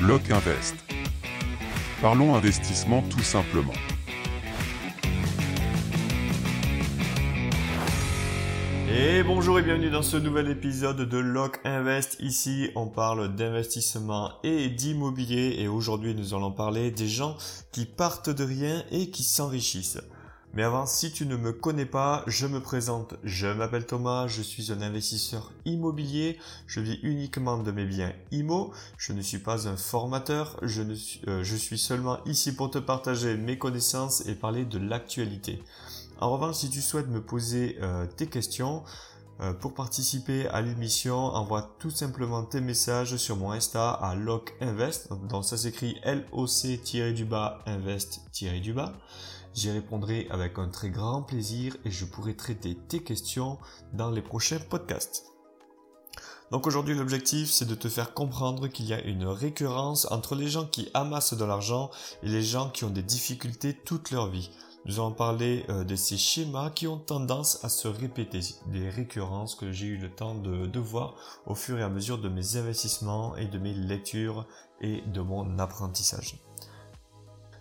Bloc Invest. Parlons investissement tout simplement. Et bonjour et bienvenue dans ce nouvel épisode de Lock Invest. Ici, on parle d'investissement et d'immobilier et aujourd'hui, nous allons parler des gens qui partent de rien et qui s'enrichissent. Mais avant, si tu ne me connais pas, je me présente. Je m'appelle Thomas, je suis un investisseur immobilier. Je vis uniquement de mes biens IMO. Je ne suis pas un formateur. Je, ne suis, euh, je suis seulement ici pour te partager mes connaissances et parler de l'actualité. En revanche, si tu souhaites me poser euh, tes questions, euh, pour participer à l'émission, envoie tout simplement tes messages sur mon Insta à LocInvest. Donc ça s'écrit L-O-C-du-bas invest-du-bas. J'y répondrai avec un très grand plaisir et je pourrai traiter tes questions dans les prochains podcasts. Donc aujourd'hui l'objectif c'est de te faire comprendre qu'il y a une récurrence entre les gens qui amassent de l'argent et les gens qui ont des difficultés toute leur vie. Nous allons parler euh, de ces schémas qui ont tendance à se répéter, des récurrences que j'ai eu le temps de, de voir au fur et à mesure de mes investissements et de mes lectures et de mon apprentissage.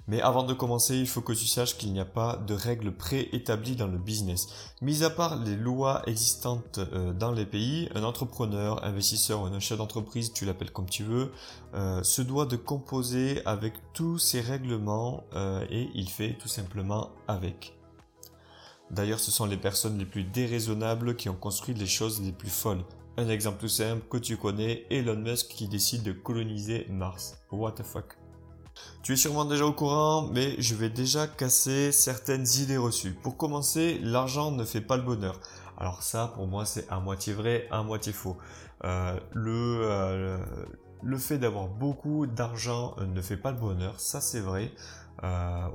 Mais avant de commencer, il faut que tu saches qu'il n'y a pas de règles préétablies dans le business. Mis à part les lois existantes euh, dans les pays, un entrepreneur, investisseur ou un chef d'entreprise, tu l'appelles comme tu veux, euh, se doit de composer avec tous ces règlements euh, et il fait tout simplement avec. D'ailleurs, ce sont les personnes les plus déraisonnables qui ont construit les choses les plus folles. Un exemple tout simple que tu connais, Elon Musk qui décide de coloniser Mars. What the fuck? Tu es sûrement déjà au courant, mais je vais déjà casser certaines idées reçues. Pour commencer, l'argent ne fait pas le bonheur. Alors ça, pour moi, c'est à moitié vrai, à moitié faux. Euh, le, euh, le fait d'avoir beaucoup d'argent euh, ne fait pas le bonheur, ça c'est vrai.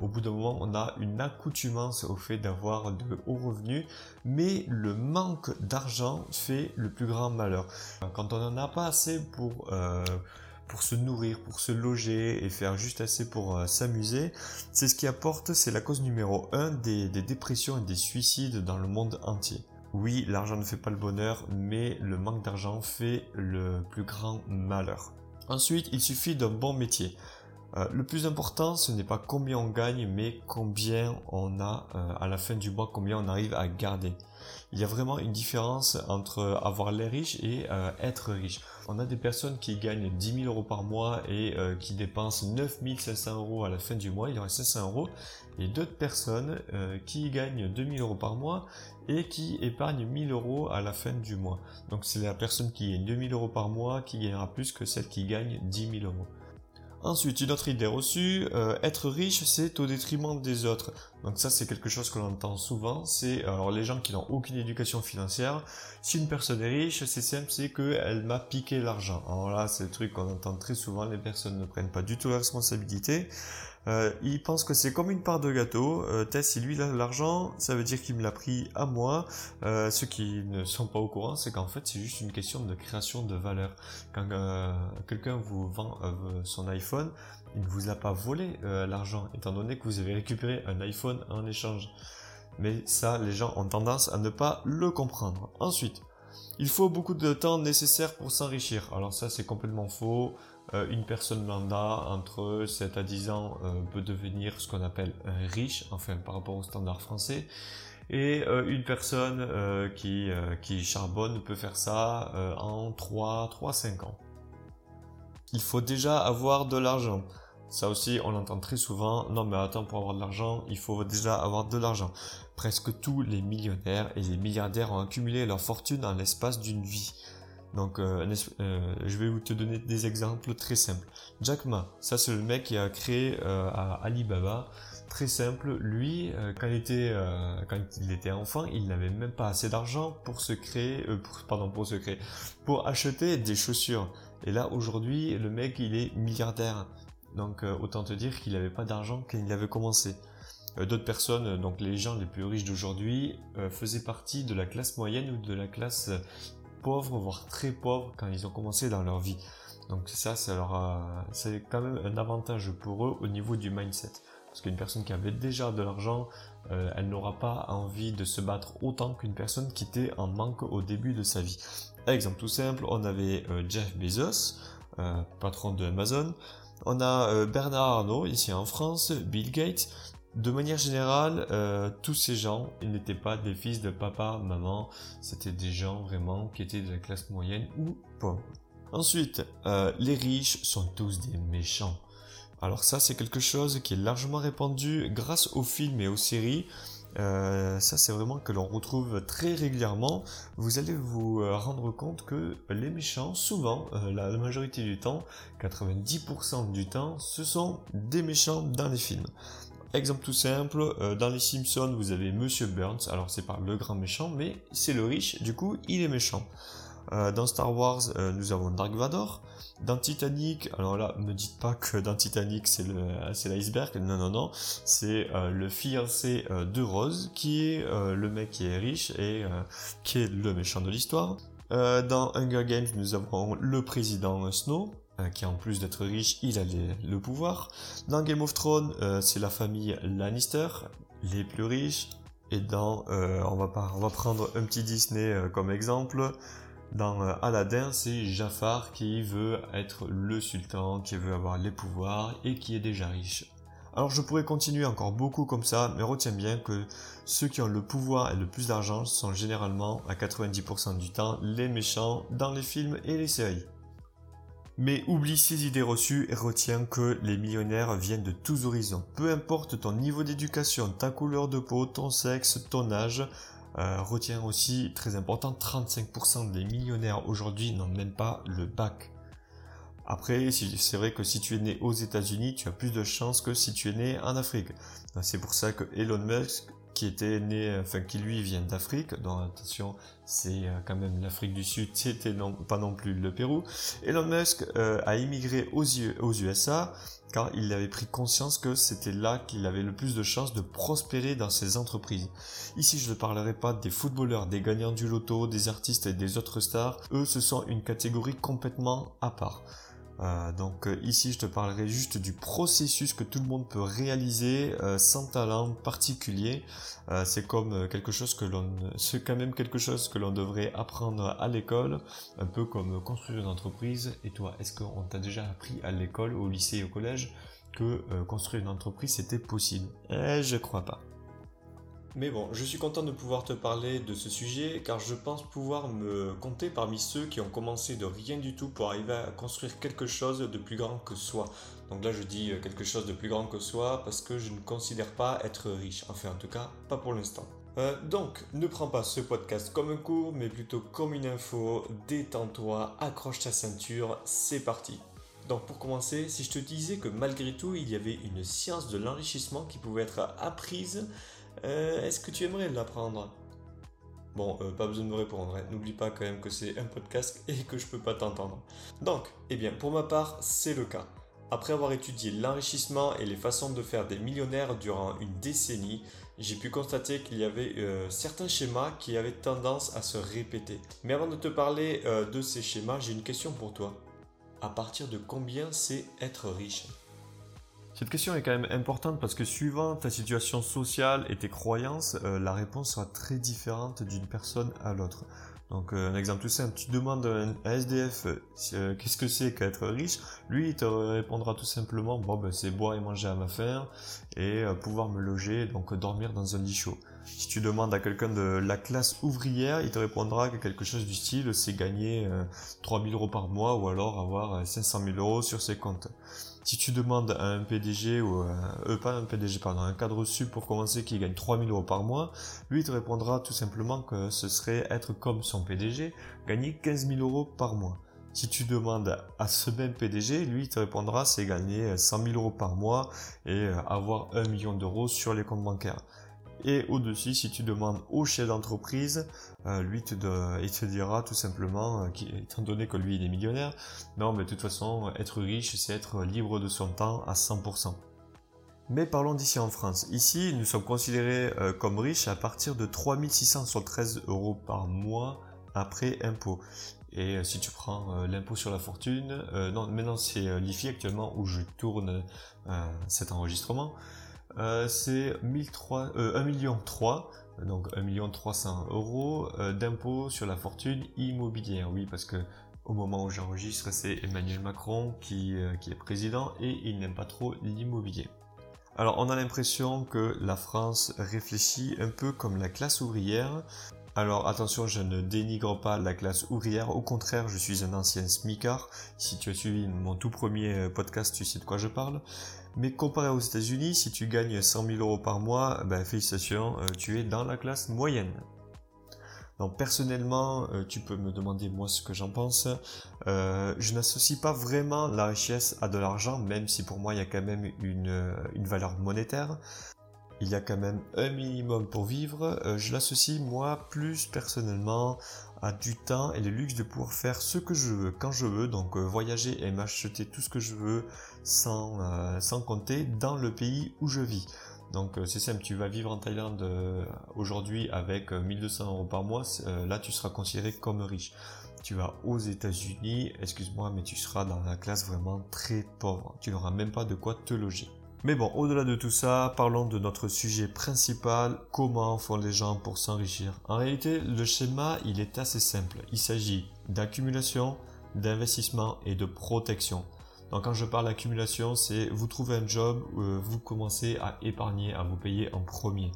au bout d'un moment, on a une accoutumance au fait d'avoir de hauts revenus, mais le manque d'argent fait le plus grand malheur. Quand on n'en a pas assez pour pour se nourrir, pour se loger et faire juste assez pour euh, s'amuser, c'est ce qui apporte, c'est la cause numéro 1 des, des dépressions et des suicides dans le monde entier. Oui, l'argent ne fait pas le bonheur, mais le manque d'argent fait le plus grand malheur. Ensuite, il suffit d'un bon métier. Euh, le plus important, ce n'est pas combien on gagne, mais combien on a euh, à la fin du mois, combien on arrive à garder. Il y a vraiment une différence entre avoir l'air riche et euh, être riche. On a des personnes qui gagnent 10 000 euros par mois et qui dépensent 9 500 euros à la fin du mois, il y aurait 500 euros. Et d'autres personnes qui gagnent 2 000 euros par mois et qui épargnent 1000 euros à la fin du mois. Donc c'est la personne qui gagne 2 000 euros par mois qui gagnera plus que celle qui gagne 10 000 euros. Ensuite, une autre idée reçue, euh, être riche, c'est au détriment des autres. Donc ça, c'est quelque chose que l'on entend souvent. C'est alors les gens qui n'ont aucune éducation financière. Si une personne est riche, c'est simple, c'est qu'elle m'a piqué l'argent. Alors là, c'est le truc qu'on entend très souvent. Les personnes ne prennent pas du tout la responsabilité. Euh, il pense que c'est comme une part de gâteau. Euh, Tess, si lui a l'argent, ça veut dire qu'il me l'a pris à moi. Euh, ceux qui ne sont pas au courant, c'est qu'en fait, c'est juste une question de création de valeur. Quand euh, quelqu'un vous vend son iPhone, il ne vous a pas volé l'argent, étant donné que vous avez récupéré un iPhone en échange. Mais ça, les gens ont tendance à ne pas le comprendre. Ensuite, il faut beaucoup de temps nécessaire pour s'enrichir. Alors ça, c'est complètement faux. Euh, une personne lambda entre 7 à 10 ans euh, peut devenir ce qu'on appelle riche, enfin par rapport au standard français. Et euh, une personne qui, qui charbonne peut faire ça en 3, 3, 5 ans. Il faut déjà avoir de l'argent. Ça aussi, on l'entend très souvent. Non, mais attends, pour avoir de l'argent, il faut déjà avoir de l'argent. Presque tous les millionnaires et les milliardaires ont accumulé leur fortune en l'espace d'une vie. Donc, euh, euh, je vais vous te donner des exemples très simples. Jack Ma, ça c'est le mec qui a créé euh, Alibaba. Très simple, lui, quand, il était, quand il était enfant, il n'avait même pas assez d'argent pour se créer, pardon, pour se créer, pour acheter des chaussures. Et là, aujourd'hui, le mec, il est milliardaire. Donc, autant te dire qu'il n'avait pas d'argent quand il avait commencé. D'autres personnes, donc les gens les plus riches d'aujourd'hui, faisaient partie de la classe moyenne ou de la classe pauvres, voire très pauvres quand ils ont commencé dans leur vie. Donc ça, c'est quand même un avantage pour eux au niveau du mindset. Parce qu'une personne qui avait déjà de l'argent, euh, elle n'aura pas envie de se battre autant qu'une personne qui était en manque au début de sa vie. Exemple tout simple, on avait euh, Jeff Bezos. patron de Amazon. On a Bernard Arnault ici en France, Bill Gates. De manière générale, tous ces gens, ils n'étaient pas des fils de papa, maman, c'était des gens vraiment qui étaient de la classe moyenne ou pauvre. Ensuite, les riches sont tous des méchants. Alors ça, c'est quelque chose qui est largement répandu grâce aux films et aux séries. Euh, ça, c'est vraiment que l'on retrouve très régulièrement. Vous allez vous euh, rendre compte que les méchants, souvent, euh, la, majorité du temps, 90% du temps, ce sont des méchants dans les films. Exemple tout simple, dans les Simpsons, vous avez Monsieur Burns. Alors c'est pas le grand méchant, mais c'est le riche. Du coup, il est méchant. dans Star Wars, nous avons Dark Vador. Dans Titanic, alors là, me dites pas que dans Titanic c'est l'iceberg, non non non, c'est euh, le fiancé euh, de Rose qui est euh, le mec qui est riche et qui est le méchant de l'histoire. dans Hunger Games, nous avons le président Snow, qui en plus d'être riche, il a le pouvoir. Dans Game of Thrones, c'est la famille Lannister, les plus riches. Et dans, on va pas, on va prendre un petit Disney comme exemple. Dans euh, Aladdin, c'est Jafar qui veut être le sultan, qui veut avoir les pouvoirs et qui est déjà riche. Alors je pourrais continuer encore beaucoup comme ça, mais retiens bien que ceux qui ont le pouvoir et le plus d'argent sont généralement à 90% du temps les méchants dans les films et les séries. Mais oublie ces idées reçues et retiens que les millionnaires viennent de tous horizons. Peu importe ton niveau d'éducation, ta couleur de peau, ton sexe, ton âge, euh, retiens aussi, très important, 35% des millionnaires aujourd'hui n'ont même pas le bac. Après, c'est vrai que si tu es né aux États-Unis, tu as plus de chances que si tu es né en Afrique. C'est pour ça que Elon Musk, qui était né, enfin qui lui vient d'Afrique, donc attention, c'est euh, quand même l'Afrique du Sud, c'était non, pas non plus le Pérou. Elon Musk euh, a immigré aux, USA car il avait pris conscience que c'était là qu'il avait le plus de chances de prospérer dans ses entreprises. Ici, je ne parlerai pas des footballeurs, des gagnants du loto, des artistes et des autres stars. Eux, ce sont une catégorie complètement à part. Euh, donc euh, ici je te parlerai juste du processus que tout le monde peut réaliser euh, sans talent particulier. c'est comme quelque chose que l'on, c'est quand même quelque chose que l'on devrait apprendre à l'école, un peu comme construire une entreprise. Et toi, est-ce qu'on t'a déjà appris à l'école, au lycée, au collège que construire une entreprise c'était possible? Eh, je crois pas. Mais bon, je suis content de pouvoir te parler de ce sujet car je pense pouvoir me compter parmi ceux qui ont commencé de rien du tout pour arriver à construire quelque chose de plus grand que soi. Donc là je dis euh, quelque chose de plus grand que soi parce que je ne considère pas être riche, enfin en tout cas pas pour l'instant. Euh, donc, ne prends pas ce podcast comme un cours, mais plutôt comme une info. Détends-toi, accroche ta ceinture, c'est parti. Donc pour commencer, si je te disais que malgré tout, il y avait une science de l'enrichissement qui pouvait être apprise euh, est-ce que tu aimerais l'apprendre? Bon, euh, pas besoin de me répondre. Hein. N'oublie pas quand même que c'est un podcast et que je peux pas t'entendre. Donc, eh bien, pour ma part, c'est le cas. Après avoir étudié l'enrichissement et les façons de faire des millionnaires durant une décennie, j'ai pu constater qu'il y avait euh, certains schémas qui avaient tendance à se répéter. Mais avant de te parler de ces schémas, j'ai une question pour toi. À partir de combien c'est être riche? Cette question est quand même importante parce que suivant ta situation sociale et tes croyances, euh, la réponse sera très différente d'une personne à l'autre. Donc euh, un exemple tout simple, tu demandes à un SDF euh, qu'est-ce que c'est qu'être riche, lui il te répondra tout simplement bon ben c'est boire et manger à ma faim et pouvoir me loger donc dormir dans un lit chaud. Si tu demandes à quelqu'un de la classe ouvrière, il te répondra que quelque chose du style c'est gagner 3000 euros par mois ou alors avoir 500 000 euros sur ses comptes. Si tu demandes à un PDG ou euh, pas un PDG pardon, un cadre sub pour commencer qui gagne 3000 euros par mois, lui te répondra tout simplement que ce serait être comme son PDG, gagner 15 000 euros par mois. Si tu demandes à ce même PDG, lui il te répondra c'est gagner 100 000 euros par mois et euh, avoir 1 million d'euros sur les comptes bancaires. Et au-dessus, si tu demandes au chef d'entreprise, euh, lui, il te dira tout simplement, euh, étant donné que lui, il est millionnaire, non, mais de toute façon, être riche, c'est être libre de son temps à 100%. Mais parlons d'ici en France. Ici, nous sommes considérés euh, comme riches à partir de 3613 euros par mois après impôt. Et si tu prends l'impôt sur la fortune, non, maintenant c'est l'IFI actuellement où je tourne cet enregistrement. Euh, c'est 1 million 3, donc 1 million 300 euros euh, d'impôt sur la fortune immobilière. Oui, parce que au moment où j'enregistre, c'est Emmanuel Macron euh, qui est président et il n'aime pas trop l'immobilier. Alors on a l'impression que la France réfléchit un peu comme la classe ouvrière. Alors attention, je ne dénigre pas la classe ouvrière, au contraire, je suis un ancien smicard. Si tu as suivi mon tout premier euh, podcast, tu sais de quoi je parle. Mais comparé aux États-Unis, si tu gagnes 100 000 euros par mois, ben, félicitations, euh, tu es dans la classe moyenne. Donc personnellement, euh, tu peux me demander moi ce que j'en pense. Je n'associe pas vraiment la richesse à de l'argent, même si pour moi il y a quand même une valeur monétaire. Il y a quand même un minimum pour vivre. je l'associe moi plus personnellement à du temps et le luxe de pouvoir faire ce que je veux quand je veux, donc voyager et m'acheter tout ce que je veux sans, sans compter dans le pays où je vis. Donc euh, c'est simple, tu vas vivre en Thaïlande euh, aujourd'hui avec 1200 euh, euros par mois, là tu seras considéré comme riche. Tu vas aux États-Unis, excuse-moi, mais tu seras dans la classe vraiment très pauvre. Tu n'auras même pas de quoi te loger. Mais bon, au-delà de tout ça, parlons de notre sujet principal, comment font les gens pour s'enrichir. En réalité, le schéma, il est assez simple. Il s'agit d'accumulation, d'investissement et de protection. Donc quand je parle d'accumulation, c'est vous trouvez un job, euh, vous commencez à épargner, à vous payer en premier.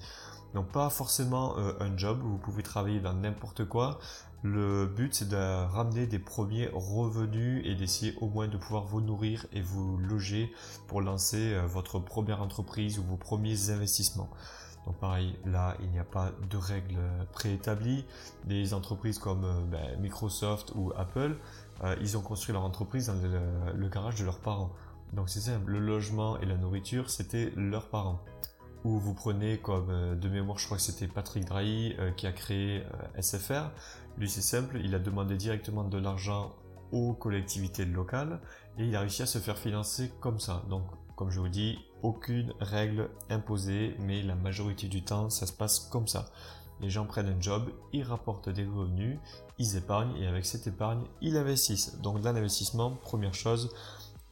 Donc pas forcément euh, un job, vous pouvez travailler dans n'importe quoi. Le but c'est de ramener des premiers revenus et d'essayer au moins de pouvoir vous nourrir et vous loger pour lancer euh, votre première entreprise ou vos premiers investissements. Donc pareil, là, il n'y a pas de règles préétablies. Des entreprises comme ben, Microsoft ou Apple euh, ils ont construit leur entreprise dans le, garage de leurs parents. Donc c'est simple, le logement et la nourriture, c'était leurs parents. Ou vous prenez comme euh, de mémoire, je crois que c'était Patrick Drahi euh, qui a créé SFR. Lui c'est simple, il a demandé directement de l'argent aux collectivités locales et il a réussi à se faire financer comme ça. Donc comme je vous dis, aucune règle imposée, mais la majorité du temps ça se passe comme ça. Les gens prennent un job, ils rapportent des revenus, ils épargnent et avec cette épargne, ils investissent. Donc dans l'investissement, première chose,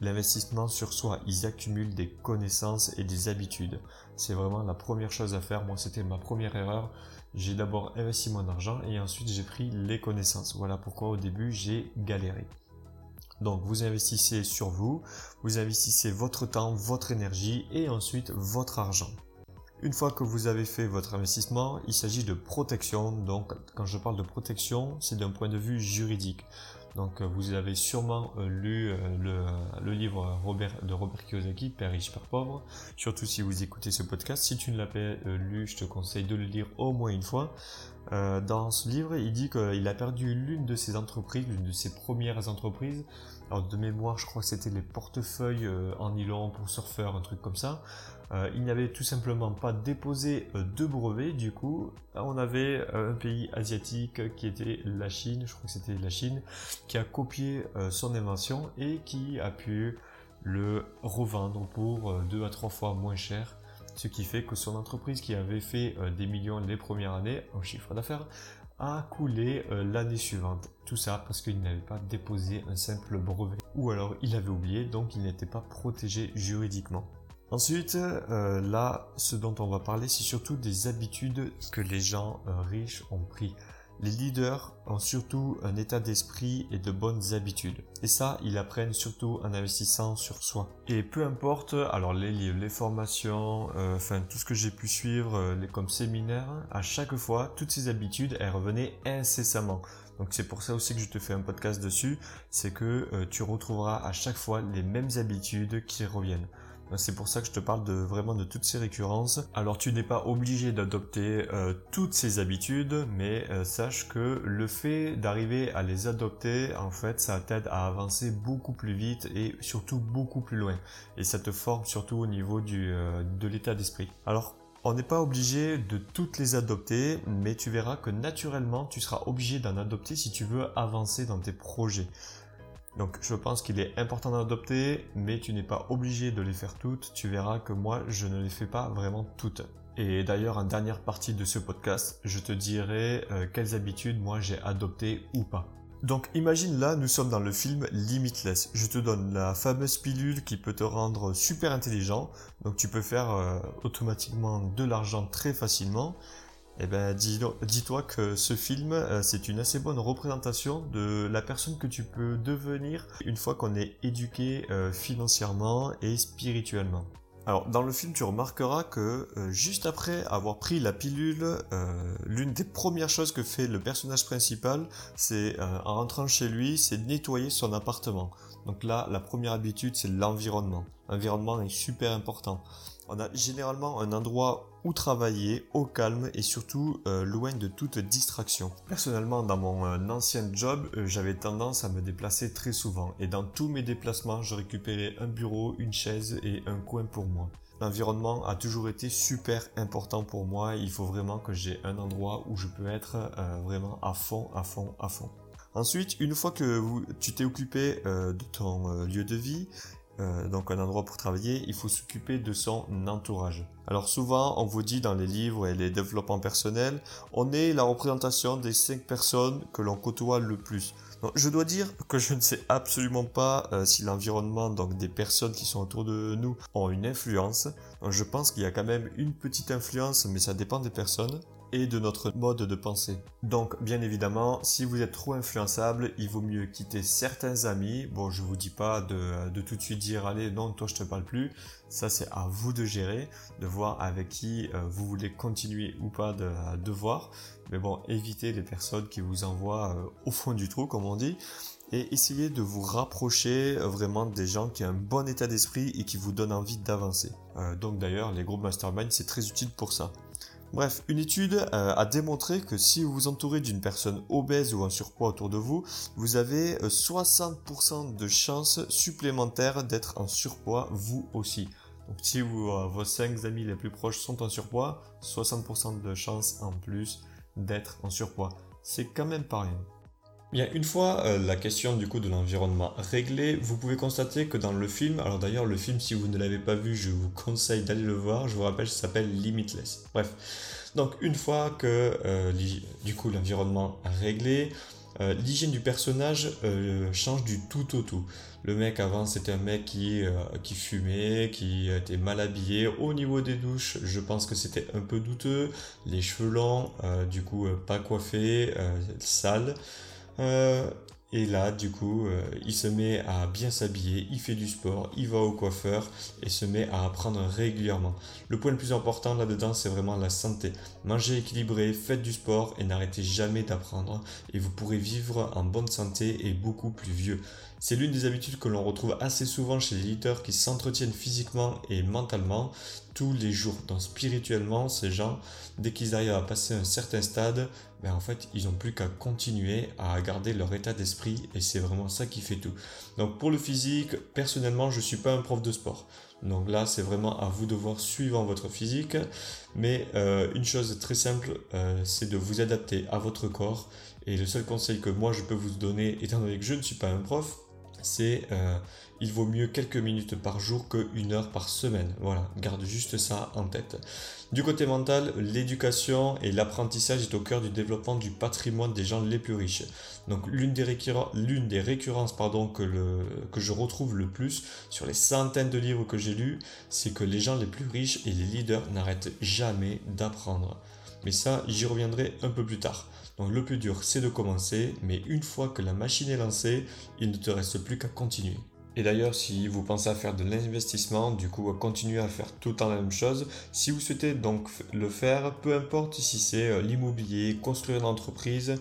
l'investissement sur soi. Ils accumulent des connaissances et des habitudes. C'est vraiment la première chose à faire. Moi, c'était ma première erreur. J'ai d'abord investi mon argent et ensuite j'ai pris les connaissances. Voilà pourquoi au début j'ai galéré. Donc vous investissez sur vous, vous investissez votre temps, votre énergie et ensuite votre argent. Une fois que vous avez fait votre investissement, il s'agit de protection. Donc, quand je parle de protection, c'est d'un point de vue juridique. Donc, vous avez sûrement euh, lu euh, le, livre de Robert Kiyosaki, Père riche, Père pauvre. Surtout si vous écoutez ce podcast. Si tu ne l'as pas euh, lu, je te conseille de le lire au moins une fois. dans ce livre, il dit qu'il a perdu l'une de ses entreprises, l'une de ses premières entreprises. Alors, de mémoire, je crois que c'était les portefeuilles en nylon pour surfeurs, un truc comme ça. Euh, il n'y avait tout simplement pas déposé euh, de brevet, du coup, on avait euh, un pays asiatique qui était la Chine, je crois que c'était la Chine, qui a copié son invention et qui a pu le revendre pour deux à trois fois moins cher, ce qui fait que son entreprise qui avait fait des millions les premières années en chiffre d'affaires a coulé l'année suivante. Tout ça parce qu'il n'avait pas déposé un simple brevet. Ou alors il avait oublié, donc il n'était pas protégé juridiquement. Ensuite, euh, là, ce dont on va parler, c'est surtout des habitudes que les gens euh, riches ont pris. Les leaders ont surtout un état d'esprit et de bonnes habitudes. Et ça, ils apprennent surtout en investissant sur soi. Et peu importe, alors les livres, les formations, euh, enfin tout ce que j'ai pu suivre les, comme séminaire, à chaque fois, toutes ces habitudes, elles revenaient incessamment. Donc c'est pour ça aussi que je te fais un podcast dessus, c'est que tu retrouveras à chaque fois les mêmes habitudes qui reviennent. C'est pour ça que je te parle de vraiment de toutes ces récurrences. Alors tu n'es pas obligé d'adopter euh, toutes ces habitudes, mais euh, sache que le fait d'arriver à les adopter, en fait, ça t'aide à avancer beaucoup plus vite et surtout beaucoup plus loin. Et ça te forme surtout au niveau du, euh, de l'état d'esprit. Alors on n'est pas obligé de toutes les adopter, mais tu verras que naturellement, tu seras obligé d'en adopter si tu veux avancer dans tes projets. Donc je pense qu'il est important d'adopter, mais tu n'es pas obligé de les faire toutes. Tu verras que moi, je ne les fais pas vraiment toutes. Et d'ailleurs, en dernière partie de ce podcast, je te dirai euh, quelles habitudes moi j'ai adoptées ou pas. Donc imagine là, nous sommes dans le film Limitless. Je te donne la fameuse pilule qui peut te rendre super intelligent. Donc tu peux faire euh, automatiquement de l'argent très facilement. Eh ben, dis-toi que ce film, euh, c'est une assez bonne représentation de la personne que tu peux devenir une fois qu'on est éduqué euh, financièrement et spirituellement. Alors, dans le film, tu remarqueras que euh, juste après avoir pris la pilule, l'une des premières choses que fait le personnage principal, c'est en rentrant chez lui, c'est nettoyer son appartement. Donc là, la première habitude, c'est l'environnement. L'environnement est super important. On a généralement un endroit où travailler au calme et surtout euh, loin de toute distraction. Personnellement, dans mon euh, ancien job, euh, j'avais tendance à me déplacer très souvent et dans tous mes déplacements, je récupérais un bureau, une chaise et un coin pour moi. L'environnement a toujours été super important pour moi. Il faut vraiment que j'ai un endroit où je peux être vraiment à fond, à fond, à fond. Ensuite, une fois que tu t'es occupé de ton lieu de vie, euh, donc un endroit pour travailler, il faut s'occuper de son entourage. Alors souvent, on vous dit dans les livres et les développements personnels, on est la représentation des 5 personnes que l'on côtoie le plus. Donc, je dois dire que je ne sais absolument pas euh, si l'environnement, donc des personnes qui sont autour de nous, ont une influence. je pense qu'il y a quand même une petite influence, mais ça dépend des personnes et de notre mode de pensée. Donc bien évidemment, si vous êtes trop influençable, il vaut mieux quitter certains amis. Bon, je vous dis pas de, tout de suite dire allez non, toi je te parle plus. Ça c'est à vous de gérer, de voir avec qui euh, vous voulez continuer ou pas de, voir. Mais bon, évitez les personnes qui vous envoient euh, au fond du trou, comme on dit et essayez de vous rapprocher euh, vraiment des gens qui ont un bon état d'esprit et qui vous donnent envie d'avancer. donc d'ailleurs, les groupes mastermind, c'est très utile pour ça. Bref, une étude euh, a démontré que si vous vous entourez d'une personne obèse ou en surpoids autour de vous, vous avez 60% euh, de chances supplémentaires d'être en surpoids vous aussi. Donc si euh, vos 5 amis les plus proches sont en surpoids, 60% de chances en plus d'être en surpoids. C'est quand même pas rien. Bien, une fois euh, la question du coup de l'environnement réglée, vous pouvez constater que dans le film, alors d'ailleurs le film si vous ne l'avez pas vu, je vous conseille d'aller le voir, je vous rappelle, ça s'appelle Limitless. Bref, donc une fois que euh, du coup l'environnement réglé, euh, l'hygiène du personnage change du tout au tout. Le mec avant c'était un mec qui, qui fumait, qui était mal habillé. Au niveau des douches, je pense que c'était un peu douteux. Les cheveux longs, du coup pas coiffés, sales. Euh, et là, du coup, euh, il se met à bien s'habiller, il fait du sport, il va au coiffeur et se met à apprendre régulièrement. Le point le plus important là-dedans, c'est vraiment la santé. Mangez équilibré, faites du sport et n'arrêtez jamais d'apprendre et vous pourrez vivre en bonne santé et beaucoup plus vieux. C'est l'une des habitudes que l'on retrouve assez souvent chez les leaders qui s'entretiennent physiquement et mentalement tous les jours. Donc spirituellement, ces gens, dès qu'ils arrivent à passer un certain stade, ben en fait, ils n'ont plus qu'à continuer à garder leur état d'esprit et c'est vraiment ça qui fait tout. Donc pour le physique, personnellement, je suis pas un prof de sport. Donc là, c'est vraiment à vous de voir suivant votre physique. Mais euh, une chose très simple, euh, c'est de vous adapter à votre corps. Et le seul conseil que moi je peux vous donner, étant donné que je ne suis pas un prof, c'est euh, il vaut mieux quelques minutes par jour que une heure par semaine. Voilà, garde juste ça en tête. Du côté mental, l'éducation et l'apprentissage est au cœur du développement du patrimoine des gens les plus riches. Donc l'une des, récurrences pardon, que, que je retrouve le plus sur les centaines de livres que j'ai lus, c'est que les gens les plus riches et les leaders n'arrêtent jamais d'apprendre. Mais ça, j'y reviendrai un peu plus tard. Donc le plus dur, c'est de commencer, mais une fois que la machine est lancée, il ne te reste plus qu'à continuer. Et d'ailleurs, si vous pensez à faire de l'investissement, du coup, à continuer à faire tout le temps la même chose, si vous souhaitez donc le faire, peu importe si c'est euh, l'immobilier, construire une entreprise,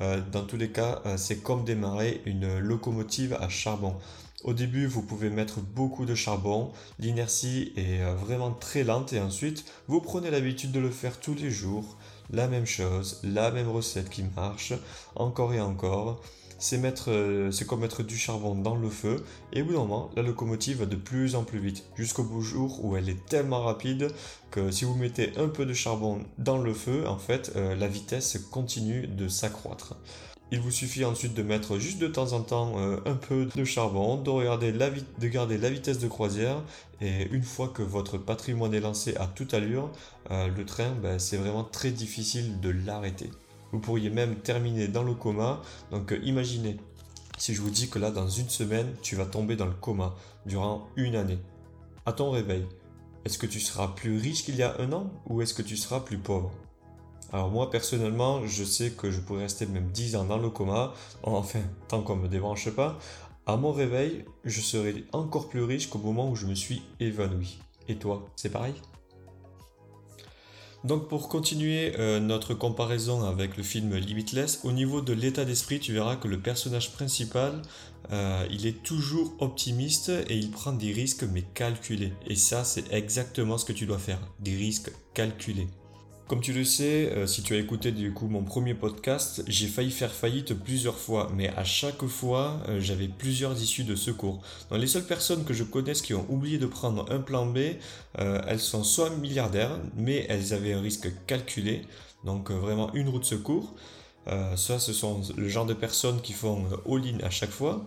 euh, dans tous les cas, euh, c'est comme démarrer une locomotive à charbon. Au début, vous pouvez mettre beaucoup de charbon, l'inertie est vraiment très lente et ensuite, vous prenez l'habitude de le faire tous les jours, la même chose, la même recette qui marche, encore et encore. C'est mettre, euh, c'est comme mettre du charbon dans le feu, et au bout d'un moment, la locomotive va de plus en plus vite, jusqu'au jour où elle est tellement rapide que si vous mettez un peu de charbon dans le feu, en fait, euh, la vitesse continue de s'accroître. Il vous suffit ensuite de mettre juste de temps en temps euh, un peu de charbon, de, garder la vitesse de croisière et une fois que votre patrimoine est lancé à toute allure, euh, le train, ben, c'est vraiment très difficile de l'arrêter. Vous pourriez même terminer dans le coma. Donc euh, imaginez, si je vous dis que là, dans une semaine, tu vas tomber dans le coma durant une année. À ton réveil, est-ce que tu seras plus riche qu'il y a un an ou est-ce que tu seras plus pauvre? Alors moi personnellement, je sais que je pourrais rester même 10 ans dans le coma, enfin tant qu'on me débranche pas. À mon réveil, je serai encore plus riche qu'au moment où je me suis évanoui. Et toi, c'est pareil? Donc pour continuer euh, notre comparaison avec le film Limitless, au niveau de l'état d'esprit, tu verras que le personnage principal, euh, il est toujours optimiste et il prend des risques mais calculés. Et ça, c'est exactement ce que tu dois faire, des risques calculés. Comme tu le sais, euh, si tu as écouté du coup mon premier podcast, j'ai failli faire faillite plusieurs fois, mais à chaque fois, euh, j'avais plusieurs issues de secours. Les seules personnes que je connaisse qui ont oublié de prendre un plan B, euh, elles sont soit milliardaires, mais elles avaient un risque calculé, donc vraiment une roue de secours. ça, ce sont le genre de personnes qui font all-in à chaque fois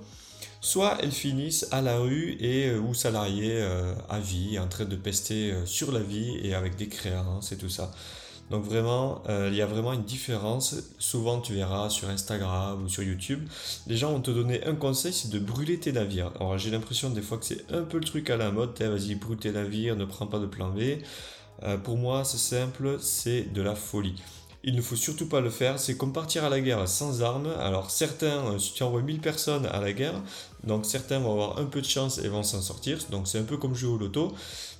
soit elles finissent à la rue et ou salariées à vie, en train de pester sur la vie et avec des créances et tout ça. Donc vraiment, euh, il y a vraiment une différence. Souvent, tu verras sur Instagram ou sur YouTube, les gens vont te donner un conseil, c'est de brûler tes navires. Alors j'ai l'impression des fois que c'est un peu le truc à la mode, vas-y, brûle tes navires, ne prends pas de plan B. Euh, pour moi, c'est simple, c'est de la folie. Il ne faut surtout pas le faire, c'est comme partir à la guerre sans armes. Alors certains, euh, si tu envoies 1000 personnes à la guerre, donc certains vont avoir un peu de chance et vont s'en sortir, donc c'est un peu comme jouer au loto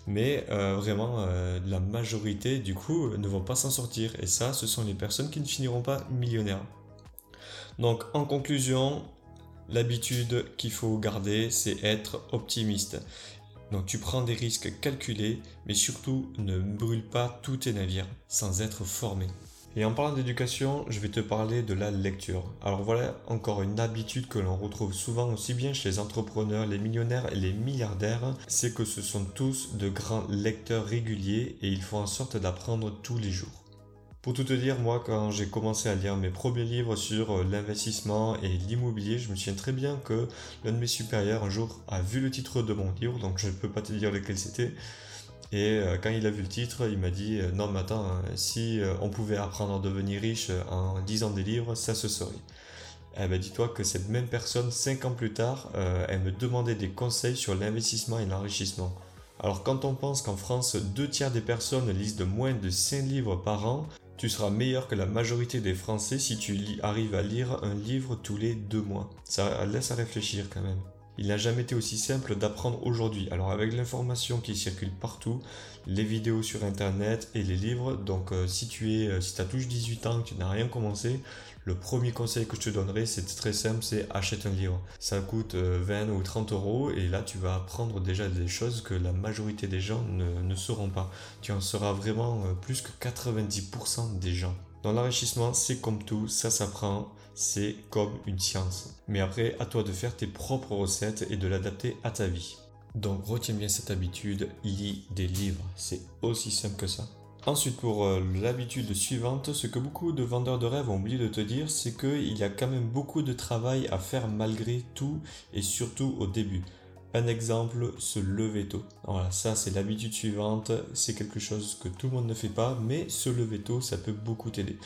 mais euh, vraiment euh, la majorité du coup ne vont pas s'en sortir et ça ce sont les personnes qui ne finiront pas millionnaires. Donc en conclusion, l'habitude qu'il faut garder c'est être optimiste. Donc tu prends des risques calculés mais surtout ne brûle pas tous tes navires sans être formé. Et en parlant d'éducation, je vais te parler de la lecture. Alors voilà encore une habitude que l'on retrouve souvent aussi bien chez les entrepreneurs, les millionnaires et les milliardaires, c'est que ce sont tous de grands lecteurs réguliers et ils font en sorte d'apprendre tous les jours. Pour tout te dire, moi, quand j'ai commencé à lire mes premiers livres sur euh, l'investissement et l'immobilier, je me souviens très bien que l'un de mes supérieurs un jour a vu le titre de mon livre, donc je ne peux pas te dire lequel c'était, et euh, quand il a vu le titre, il m'a dit euh, Non, mais attends, hein, si euh, on pouvait apprendre à devenir riche en lisant des livres, ça se saurait. Eh ben, dis-toi que cette même personne, 5 ans plus tard, elle me demandait des conseils sur l'investissement et l'enrichissement. Alors, quand on pense qu'en France, deux tiers des personnes lisent de moins de 5 livres par an, tu seras meilleur que la majorité des Français si tu arrives à lire un livre tous les deux mois. Ça laisse à réfléchir quand même. Il n'a jamais été aussi simple d'apprendre aujourd'hui. Alors avec l'information qui circule partout, les vidéos sur internet et les livres, donc euh, si tu es, euh, si as touché 18 ans, que tu n'as rien commencé, le premier conseil que je te donnerai, c'est très simple, c'est achète un livre. Ça coûte 20 euh, ou 30 euros et là tu vas apprendre déjà des choses que la majorité des gens ne, sauront pas. Tu en seras vraiment plus que 90% des gens. Dans l'enrichissement, c'est comme tout, ça s'apprend, c'est comme une science. Mais après, à toi de faire tes propres recettes et de l'adapter à ta vie. Donc retiens bien cette habitude, lis des livres, c'est aussi simple que ça. Ensuite, pour euh, l'habitude suivante, ce que beaucoup de vendeurs de rêves ont oublié de te dire, c'est qu'il y a quand même beaucoup de travail à faire malgré tout et surtout au début. Un exemple, se lever tôt. Voilà, ça c'est l'habitude suivante, c'est quelque chose que tout le monde ne fait pas, mais se lever tôt, ça peut beaucoup t'aider.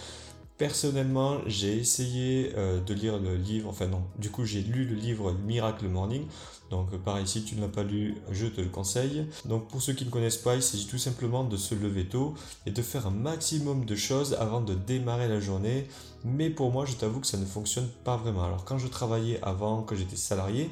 Personnellement, j'ai essayé euh, de lire le livre, enfin non, du coup j'ai lu le livre Miracle Morning, donc pareil, si tu ne l'as pas lu, je te le conseille. Donc pour ceux qui ne connaissent pas, il s'agit tout simplement de se lever tôt et de faire un maximum de choses avant de démarrer la journée, mais pour moi je t'avoue que ça ne fonctionne pas vraiment. Alors quand je travaillais avant, que j'étais salarié,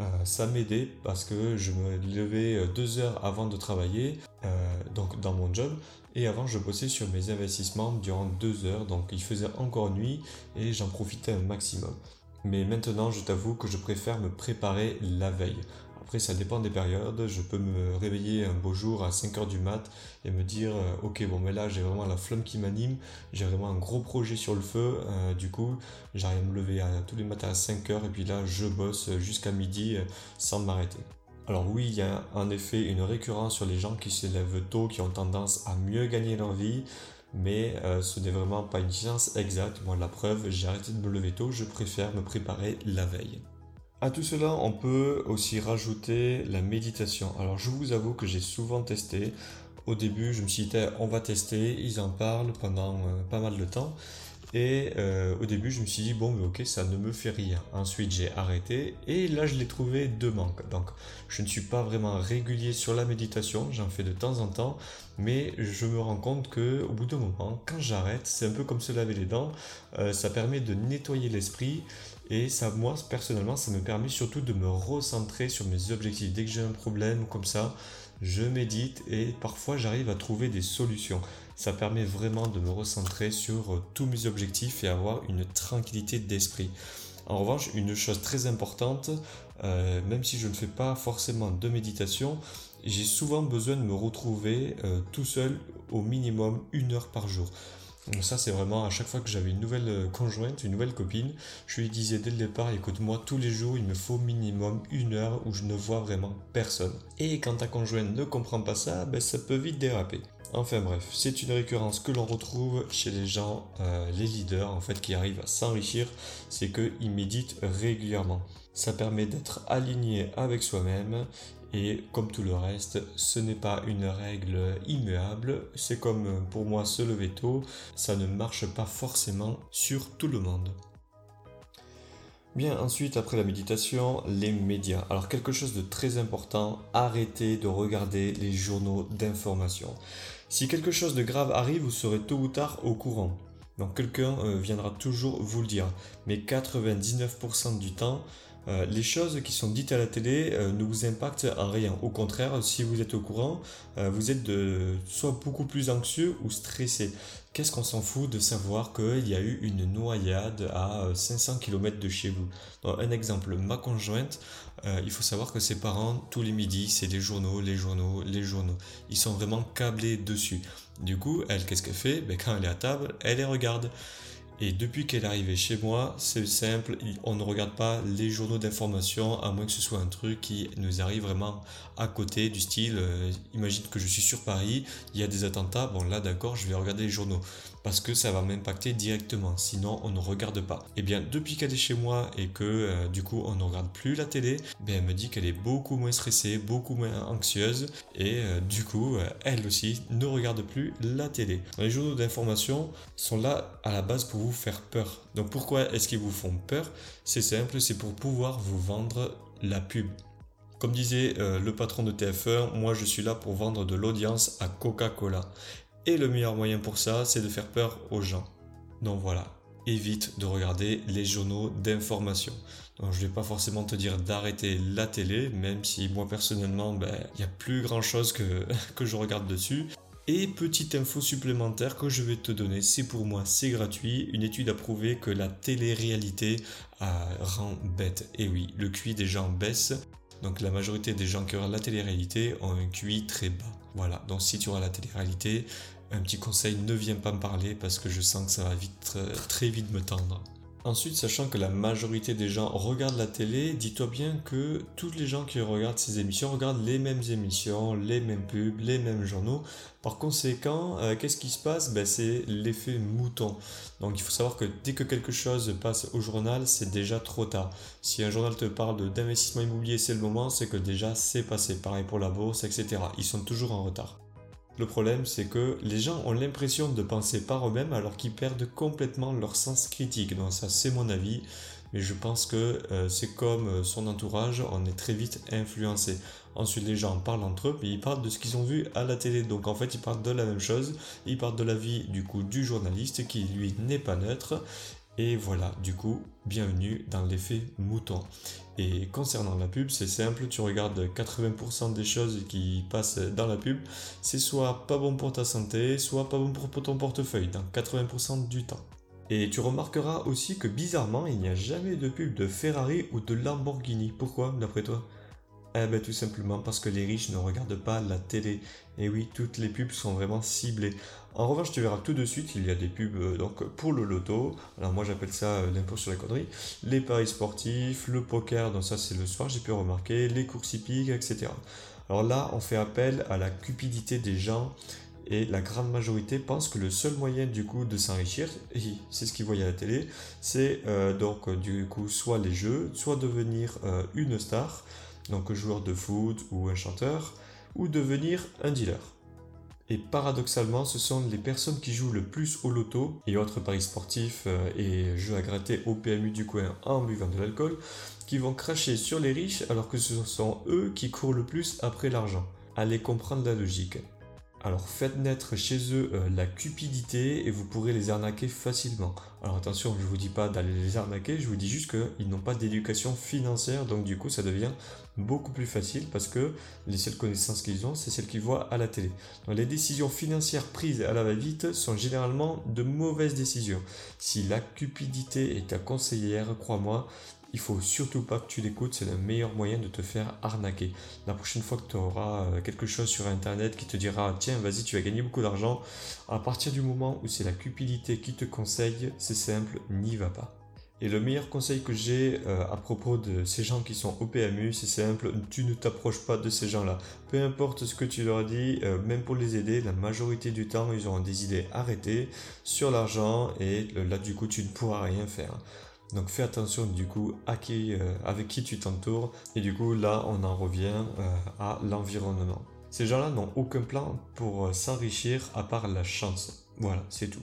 euh, ça m'aidait parce que je me levais euh, deux heures avant de travailler, euh, donc dans mon job, et avant je bossais sur mes investissements durant deux heures, donc il faisait encore nuit et j'en profitais un maximum. Mais maintenant, je t'avoue que je préfère me préparer la veille. Après, ça dépend des périodes. Je peux me réveiller un beau jour à 5h du mat et me dire euh, Ok, bon, mais là, j'ai vraiment la flamme qui m'anime. J'ai vraiment un gros projet sur le feu. Euh, du coup, j'arrive à me lever tous les matins à 5h et puis là, je bosse jusqu'à midi euh, sans m'arrêter. Alors oui, il y a en effet une récurrence sur les gens qui se lèvent tôt, qui ont tendance à mieux gagner leur vie, mais ce n'est vraiment pas une science exacte. Moi, la preuve, j'ai arrêté de me lever tôt, je préfère me préparer la veille. À tout cela, on peut aussi rajouter la méditation. Alors je vous avoue que j'ai souvent testé. Au début, je me suis dit, on va tester, ils en parlent pendant euh, pas mal de temps. Et euh, au début, je me suis dit, bon, mais ok, ça ne me fait rien. Ensuite, j'ai arrêté et là, je l'ai trouvé de manque. Donc, je ne suis pas vraiment régulier sur la méditation, j'en fais de temps en temps, mais je me rends compte que au bout d'un moment, quand j'arrête, c'est un peu comme se laver les dents, euh, ça permet de nettoyer l'esprit et ça, moi, personnellement, ça me permet surtout de me recentrer sur mes objectifs. Dès que j'ai un problème comme ça, je médite et parfois j'arrive à trouver des solutions. Ça permet vraiment de me recentrer sur euh, tous mes objectifs et avoir une tranquillité d'esprit. En revanche, une chose très importante, euh, même si je ne fais pas forcément de méditation, j'ai souvent besoin de me retrouver euh, tout seul au minimum une heure par jour. Ça c'est vraiment à chaque fois que j'avais une nouvelle conjointe, une nouvelle copine, je lui disais dès le départ, écoute moi tous les jours il me faut minimum une heure où je ne vois vraiment personne. Et quand ta conjointe ne comprend pas ça, ben, ça peut vite déraper. Enfin bref, c'est une récurrence que l'on retrouve chez les gens, euh, les leaders en fait, qui arrivent à s'enrichir, c'est qu'ils méditent régulièrement. Ça permet d'être aligné avec soi-même et comme tout le reste, ce n'est pas une règle immuable, c'est comme pour moi se lever tôt, ça ne marche pas forcément sur tout le monde. Bien, ensuite, après la méditation, les médias. Alors, quelque chose de très important, arrêtez de regarder les journaux d'information. Si quelque chose de grave arrive, vous serez tôt ou tard au courant. Donc, quelqu'un euh, viendra toujours vous le dire. Mais 99% du temps, euh, les choses qui sont dites à la télé euh, ne vous impactent en rien. Au contraire, si vous êtes au courant, vous êtes soit beaucoup plus anxieux ou stressé. Qu'est-ce qu'on s'en fout de savoir qu'il y a eu une noyade à 500 km de chez vous? Un exemple, ma conjointe, il faut savoir que ses parents, tous les midis, c'est les journaux, les journaux, les journaux. Ils sont vraiment câblés dessus. Du coup, elle, qu'est-ce qu'elle fait? Ben, Quand elle est à table, elle les regarde. Et depuis qu'elle est arrivée chez moi, c'est simple, on ne regarde pas les journaux d'information à moins que ce soit un truc qui nous arrive vraiment à côté du style, euh, imagine que je suis sur Paris, il y a des attentats, bon là d'accord, je vais regarder les journaux parce que ça va m'impacter directement, sinon on ne regarde pas. Et eh bien depuis qu'elle est chez moi et que euh, du coup on ne regarde plus la télé, ben, elle me dit qu'elle est beaucoup moins stressée, beaucoup moins anxieuse et euh, du coup elle aussi ne regarde plus la télé. Les journaux d'information sont là à la base pour vous faire peur. Donc pourquoi est-ce qu'ils vous font peur? C'est simple, c'est pour pouvoir vous vendre la pub. Comme disait euh, le patron de TF1, moi je suis là pour vendre de l'audience à Coca-Cola. Et le meilleur moyen pour ça, c'est de faire peur aux gens. Donc voilà, évite de regarder les journaux d'information. Donc je vais pas forcément te dire d'arrêter la télé, même si moi personnellement, ben, il n'y a plus grand chose que, je regarde dessus. Et petite info supplémentaire que je vais te donner, c'est pour moi, c'est gratuit. Une étude a prouvé que la télé-réalité euh, rend bête. Et oui, le QI des gens baisse. Donc la majorité des gens qui auront la télé-réalité ont un QI très bas. Voilà, donc si tu auras la télé-réalité, un petit conseil, ne viens pas me parler parce que je sens que ça va vite, euh, très vite me tendre. Ensuite, sachant que la majorité des gens regardent la télé, dis-toi bien que tous les gens qui regardent ces émissions regardent les mêmes émissions, les mêmes pubs, les mêmes journaux. Par conséquent, euh, qu'est-ce qui se passe? Ben, C'est l'effet mouton. Donc il faut savoir que dès que quelque chose passe au journal, c'est déjà trop tard. Si un journal te parle d'investissement immobilier, c'est le moment, c'est que déjà c'est passé. Pareil pour la bourse, etc. Ils sont toujours en retard. Le problème, c'est que les gens ont l'impression de penser par eux-mêmes alors qu'ils perdent complètement leur sens critique. Donc ça, c'est mon avis. Mais je pense que euh, c'est comme euh, son entourage, on est très vite influencé. Ensuite, les gens parlent entre eux, mais ils parlent de ce qu'ils ont vu à la télé. Donc en fait, ils parlent de la même chose. Ils parlent de la vie du coup du journaliste qui lui n'est pas neutre. Et voilà, du coup, bienvenue dans l'effet mouton. Et concernant la pub, c'est simple, tu regardes 80% des choses qui passent dans la pub, c'est soit pas bon pour ta santé, soit pas bon pour ton portefeuille, dans 80% du temps. Et tu remarqueras aussi que bizarrement, il n'y a jamais de pub de Ferrari ou de Lamborghini. Pourquoi, d'après toi? Eh bien tout simplement parce que les riches ne regardent pas la télé. Et oui, toutes les pubs sont vraiment ciblées. En revanche, tu verras tout de suite, il y a des pubs euh, donc pour le loto. Alors moi j'appelle ça euh, l'impôt sur la connerie. Les paris sportifs, le poker, donc ça c'est le soir, j'ai pu remarquer, les courses hippiques, etc. Alors là, on fait appel à la cupidité des gens et la grande majorité pense que le seul moyen du coup de s'enrichir, et c'est ce qu'ils voient à la télé, c'est euh, donc du coup soit les jeux, soit devenir une star, donc joueur de foot ou un chanteur, ou devenir un dealer. Et paradoxalement, ce sont les personnes qui jouent le plus au loto et autres paris sportifs euh, et jeux à gratter au PMU du coin en buvant de l'alcool qui vont cracher sur les riches alors que ce sont eux qui courent le plus après l'argent. Allez comprendre la logique. Alors faites naître chez eux euh, la cupidité et vous pourrez les arnaquer facilement. Alors attention, je ne vous dis pas d'aller les arnaquer, je vous dis juste qu'ils n'ont pas d'éducation financière, donc du coup ça devient beaucoup plus facile parce que les seules connaissances qu'ils ont, c'est celles qu'ils voient à la télé. les décisions financières prises à la va-vite sont généralement de mauvaises décisions. Si la cupidité est ta conseillère, crois-moi, il faut surtout pas que tu l'écoutes, c'est le meilleur moyen de te faire arnaquer. La prochaine fois que tu auras euh, quelque chose sur internet qui te dira tiens vas-y tu vas gagner beaucoup d'argent, à partir du moment où c'est la cupidité qui te conseille, c'est simple, n'y va pas. Et le meilleur conseil que j'ai euh, à propos de ces gens qui sont au PMU, c'est simple, tu ne t'approches pas de ces gens-là. Peu importe ce que tu leur dis, euh, même pour les aider, la majorité du temps, ils auront des idées arrêtées sur l'argent et là, du coup, tu ne pourras rien faire. Donc fais attention du coup euh, avec qui tu t'entoures. Et du coup là on en revient euh, à l'environnement. Ces gens-là n'ont aucun plan pour euh, s'enrichir à part la chance. Voilà, c'est tout.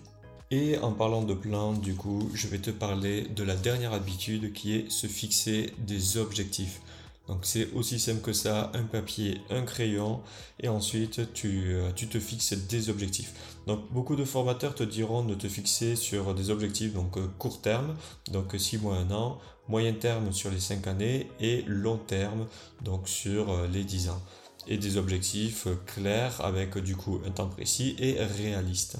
Et en parlant de plan, du coup, je vais te parler de la dernière habitude qui est se fixer des objectifs. Donc c'est aussi simple que ça, un papier, un crayon, et ensuite tu, euh, tu, te fixes des objectifs. Donc beaucoup de formateurs te diront de te fixer sur des objectifs donc euh, court terme, donc 6 mois, 1 an, moyen terme sur les 5 années et long terme donc sur euh, les 10 ans. Et des objectifs clairs avec du coup un temps précis et réaliste.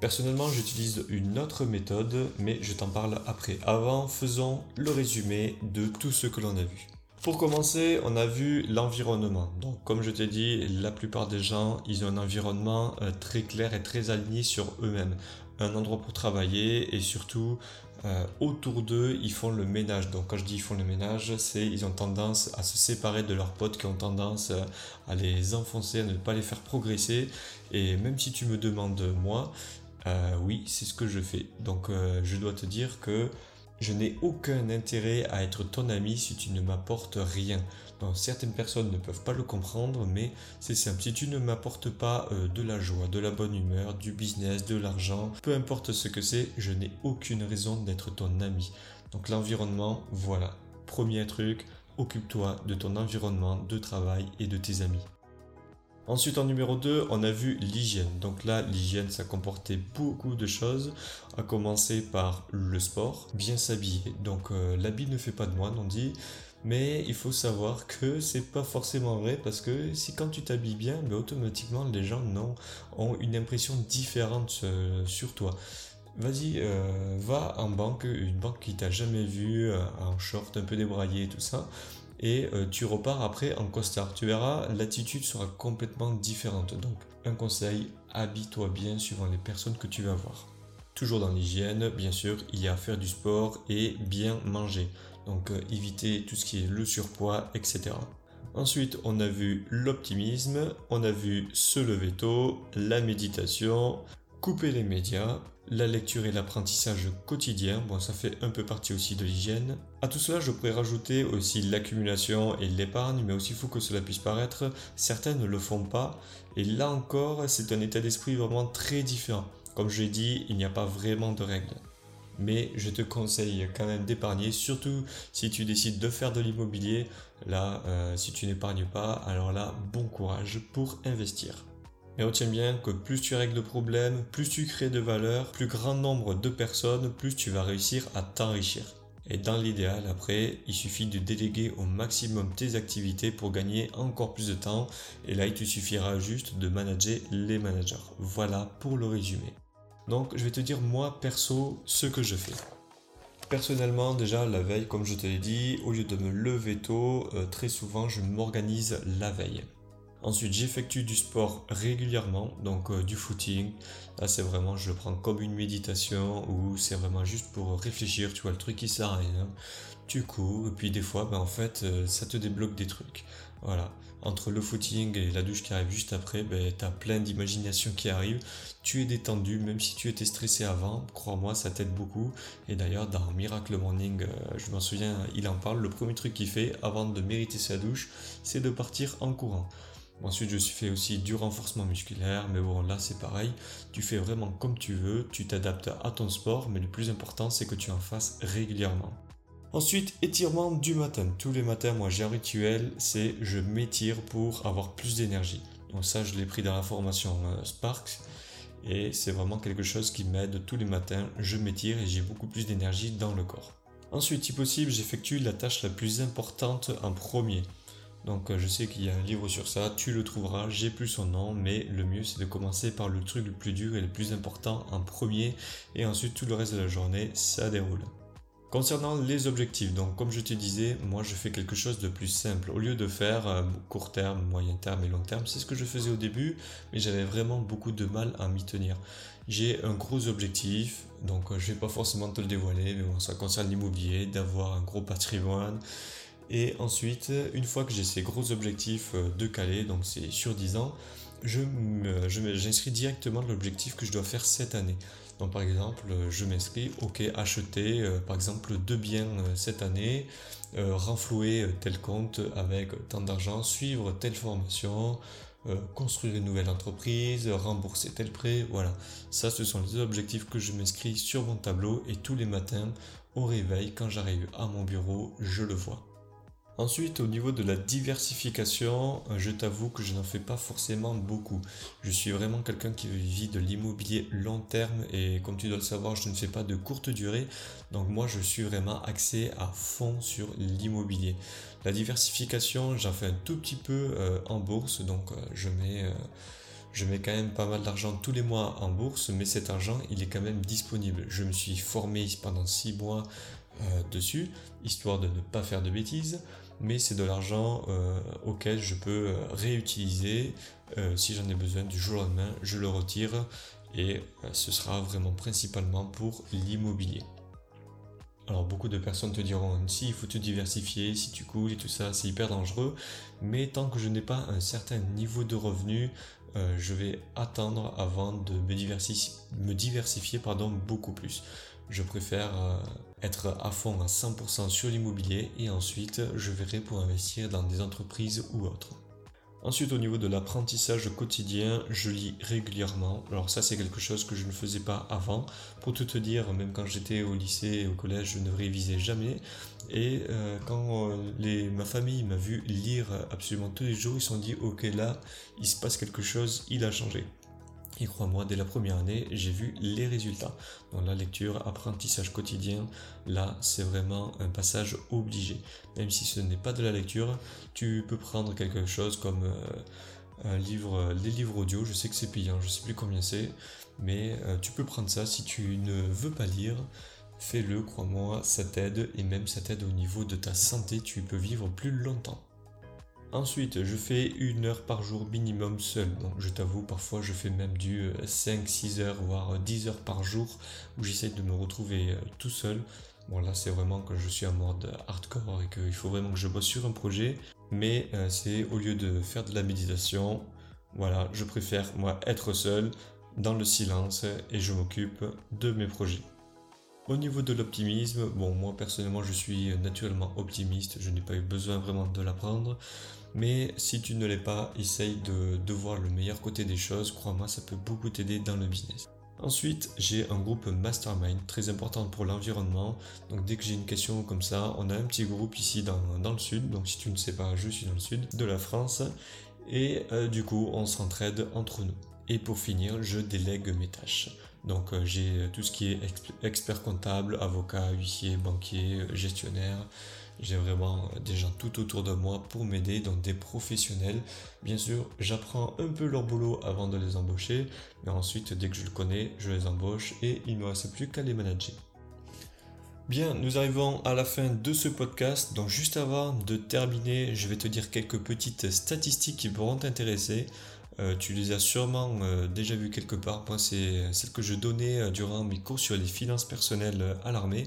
Personnellement, j'utilise une autre méthode, mais je t'en parle après. Avant, faisons le résumé de tout ce que l'on a vu. Pour commencer, on a vu l'environnement. Donc, comme je t'ai dit, la plupart des gens, ils ont un environnement euh, très clair et très aligné sur eux-mêmes. Un endroit pour travailler et surtout, euh, autour d'eux, ils font le ménage. Donc, quand je dis ils font le ménage, c'est ils ont tendance à se séparer de leurs potes qui ont tendance euh, à les enfoncer, à ne pas les faire progresser. Et même si tu me demandes moi, oui, c'est ce que je fais. Donc, je dois te dire que je n'ai aucun intérêt à être ton ami si tu ne m'apportes rien. Certaines personnes ne peuvent pas le comprendre, mais c'est simple. Si tu ne m'apportes pas euh, de la joie, de la bonne humeur, du business, de l'argent, peu importe ce que c'est, je n'ai aucune raison d'être ton ami. Donc l'environnement, voilà. Premier truc, occupe-toi de ton environnement de travail et de tes amis. Ensuite, en numéro 2, on a vu l'hygiène. Donc là, l'hygiène, ça comportait beaucoup de choses, à commencer par le sport, bien s'habiller. Donc euh, l'habit ne fait pas de moine, on dit. Mais il faut savoir que c'est pas forcément vrai parce que si quand tu t'habilles bien, ben, automatiquement les gens non, ont une impression différente euh, sur toi. Vas-y, euh, va en banque, une banque qui t'a jamais vu en short un peu débraillé et tout ça et euh, tu repars après en costard. Tu verras, l'attitude sera complètement différente. Donc, un conseil, habille-toi bien suivant les personnes que tu vas voir. Toujours dans l'hygiène, bien sûr, il y a à faire du sport et bien manger. Donc, euh, éviter tout ce qui est le surpoids, etc. Ensuite, on a vu l'optimisme, on a vu se lever tôt, la méditation, couper les médias, la lecture et l'apprentissage quotidien, bon ça fait un peu partie aussi de l'hygiène. À tout cela je pourrais rajouter aussi l'accumulation et l'épargne, mais aussi fou que cela puisse paraître, certains ne le font pas, et là encore c'est un état d'esprit vraiment très différent. Comme je l'ai dit, il n'y a pas vraiment de règles. Mais je te conseille quand même d'épargner, surtout si tu décides de faire de l'immobilier. Là, euh, si tu n'épargnes pas, alors là, bon courage pour investir. Mais retiens bien que plus tu règles de problèmes, plus tu crées de valeur, plus grand nombre de personnes, plus tu vas réussir à t'enrichir. Et dans l'idéal, après, il suffit de déléguer au maximum tes activités pour gagner encore plus de temps. Et là, il te suffira juste de manager les managers. Voilà pour le résumé. Donc, je vais te dire moi, perso, ce que je fais. Personnellement, déjà, la veille, comme je te l'ai dit, au lieu de me lever tôt, euh, très souvent, je m'organise la veille. Ensuite, j'effectue du sport régulièrement, donc euh, du footing. Là, c'est vraiment, je le prends comme une méditation ou c'est vraiment juste pour réfléchir, tu vois, le truc qui sert à rien. Tu cours, et puis des fois, ben, en fait, euh, ça te débloque des trucs. Voilà. Entre le footing et la douche qui arrive juste après, ben, tu as plein d'imagination qui arrivent. Tu es détendu, même si tu étais stressé avant, crois-moi, ça t'aide beaucoup. Et d'ailleurs, dans Miracle Morning, euh, je m'en souviens, il en parle. Le premier truc qu'il fait avant de mériter sa douche, c'est de partir en courant. Ensuite, je fais aussi du renforcement musculaire, mais bon, là c'est pareil. Tu fais vraiment comme tu veux, tu t'adaptes à ton sport, mais le plus important c'est que tu en fasses régulièrement. Ensuite, étirement du matin. Tous les matins, moi j'ai un rituel, c'est je m'étire pour avoir plus d'énergie. Donc ça, je l'ai pris dans la formation euh, Sparks et c'est vraiment quelque chose qui m'aide tous les matins. Je m'étire et j'ai beaucoup plus d'énergie dans le corps. Ensuite, si possible, j'effectue la tâche la plus importante en premier. Donc euh, je sais qu'il y a un livre sur ça, tu le trouveras, j'ai plus son nom, mais le mieux c'est de commencer par le truc le plus dur et le plus important en premier, et ensuite tout le reste de la journée, ça déroule. Concernant les objectifs, donc comme je te disais, moi je fais quelque chose de plus simple. Au lieu de faire euh, court terme, moyen terme et long terme, c'est ce que je faisais au début, mais j'avais vraiment beaucoup de mal à m'y tenir. J'ai un gros objectif, donc euh, je vais pas forcément te le dévoiler, mais bon, ça concerne l'immobilier, d'avoir un gros patrimoine. Et ensuite, une fois que j'ai ces gros objectifs euh, de caler, donc c'est sur 10 ans, j'inscris directement l'objectif que je dois faire cette année. Donc par exemple, je m'inscris, ok, acheter euh, par exemple deux biens euh, cette année, euh, renflouer tel compte avec tant d'argent, suivre telle formation, construire une nouvelle entreprise, rembourser tel prêt, voilà. Ça, ce sont les objectifs que je m'inscris sur mon tableau et tous les matins au réveil, quand j'arrive à mon bureau, je le vois. Ensuite, au niveau de la diversification, euh, je t'avoue que je n'en fais pas forcément beaucoup. Je suis vraiment quelqu'un qui vit de l'immobilier long terme et comme tu dois le savoir, je ne fais pas de courte durée. Donc moi, je suis vraiment axé à fond sur l'immobilier. La diversification, j'en fais un tout petit peu euh, en bourse, donc euh, je mets... je mets quand même pas mal d'argent tous les mois en bourse, mais cet argent, il est quand même disponible. Je me suis formé pendant six mois dessus, histoire de ne pas faire de bêtises mais c'est de l'argent euh, auquel je peux euh, réutiliser euh, si j'en ai besoin du jour au lendemain, je le retire et ce sera vraiment principalement pour l'immobilier. Alors beaucoup de personnes te diront si il faut te diversifier, si tu coules et tout ça, c'est hyper dangereux, mais tant que je n'ai pas un certain niveau de revenu, je vais attendre avant de me diversifier, me diversifier pardon, beaucoup plus. Je préfère être à fond à 100% sur l'immobilier et ensuite je verrai pour investir dans des entreprises ou autres. Ensuite au niveau de l'apprentissage quotidien, je lis régulièrement. Alors ça c'est quelque chose que je ne faisais pas avant. Pour tout te dire, même quand j'étais au lycée et au collège, je ne révisais jamais. Et euh, quand euh, ma famille m'a vu lire absolument tous les jours, ils se sont dit ok là, il se passe quelque chose, il a changé. Et crois-moi, dès la première année, j'ai vu les résultats. Dans la lecture, apprentissage quotidien, là, c'est vraiment un passage obligé. Même si ce n'est pas de la lecture, tu peux prendre quelque chose comme euh, un livre, les livres audio. Je sais que c'est payant, je sais plus combien c'est, mais euh, tu peux prendre ça si tu ne veux pas lire. Fais-le, crois-moi, ça t'aide et même ça t'aide au niveau de ta santé, tu peux vivre plus longtemps. Ensuite, je fais une heure par jour minimum seul. Donc, je t'avoue, parfois, je fais même du 5-6 euh, heures, voire 10 heures par jour où j'essaie de me retrouver euh, tout seul. Bon, là, c'est vraiment que je suis en mode hardcore et qu'il faut vraiment que je bosse sur un projet. Mais euh, c'est au lieu de faire de la méditation, voilà, je préfère, moi, être seul, dans le silence, et je m'occupe de mes projets. Au niveau de l'optimisme, bon, moi personnellement, je suis naturellement optimiste, je n'ai pas eu besoin vraiment de l'apprendre. Mais si tu ne l'es pas, essaye de, voir le meilleur côté des choses. Crois-moi, ça peut beaucoup t'aider dans le business. Ensuite, j'ai un groupe mastermind très important pour l'environnement. Donc dès que j'ai une question comme ça, on a un petit groupe ici dans, le sud. Donc si tu ne sais pas, je suis dans le sud de la France. Et euh, du coup, on s'entraide entre nous. Et pour finir, je délègue mes tâches. Donc euh, j'ai tout ce qui est expert comptable, avocat, huissier, banquier, gestionnaire. J'ai vraiment des gens tout autour de moi pour m'aider, donc des professionnels. Bien sûr, j'apprends un peu leur boulot avant de les embaucher, mais ensuite, dès que je le connais, je les embauche et il ne me reste plus qu'à les manager. Bien, nous arrivons à la fin de ce podcast. Donc juste avant de terminer, je vais te dire quelques petites statistiques qui pourront t'intéresser. Euh, tu les as sûrement euh, déjà vues quelque part. Moi, c'est celle que je donnais euh, durant mes cours sur les finances personnelles à l'armée.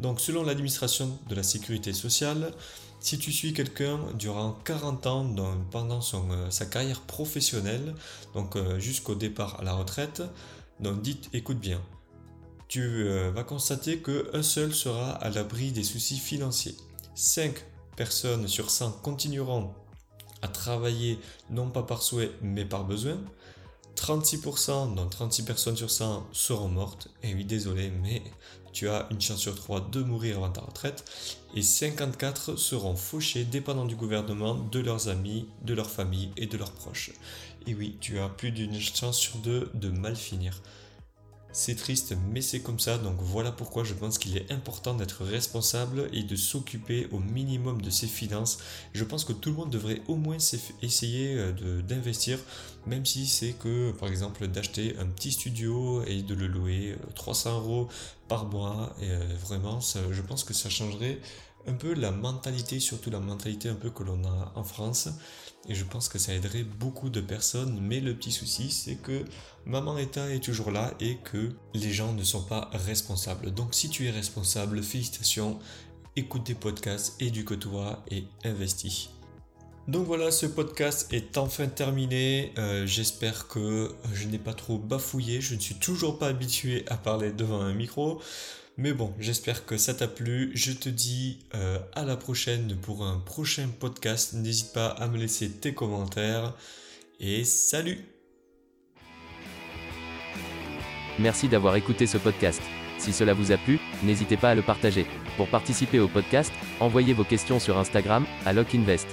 Donc selon l'administration de la sécurité sociale, si tu suis quelqu'un durant 40 ans pendant euh, sa carrière professionnelle, donc euh, jusqu'au départ à la retraite, donc dites, écoute bien, tu euh, vas constater qu'un seul sera à l'abri des soucis financiers. 5 personnes sur 100 continueront à travailler non pas par souhait mais par besoin. 36%, donc 36 personnes sur 100 seront mortes. Et oui, désolé, mais tu as une chance sur 3 de mourir avant ta retraite. Et 54 seront fauchés, dépendant du gouvernement, de leurs amis, de leur famille et de leurs proches. Et oui, tu as plus d'une chance sur deux de mal finir. C'est triste, mais c'est comme ça, donc voilà pourquoi je pense qu'il est important d'être responsable et de s'occuper au minimum de ses finances. Je pense que tout le monde devrait au moins essayer euh, d'investir, même si c'est que, par exemple, d'acheter un petit studio et de le louer 300 euh, euros par mois. Et euh, vraiment, je pense que ça changerait un peu la mentalité, surtout la mentalité un peu que l'on a en France. Et je pense que ça aiderait beaucoup de personnes. Mais le petit souci, c'est que Maman État est toujours là et que les gens ne sont pas responsables. Donc si tu es responsable, félicitations, écoute des podcasts, éduque-toi et investis. Donc voilà, ce podcast est enfin terminé. Euh, j'espère que je n'ai pas trop bafouillé. Je ne suis toujours pas habitué à parler devant un micro. Mais bon, j'espère que ça t'a plu. Je te dis euh, à la prochaine pour un prochain podcast. N'hésite pas à me laisser tes commentaires. Et salut Merci d'avoir écouté ce podcast. Si cela vous a plu, n'hésitez pas à le partager. Pour participer au podcast, envoyez vos questions sur Instagram à LockInvest.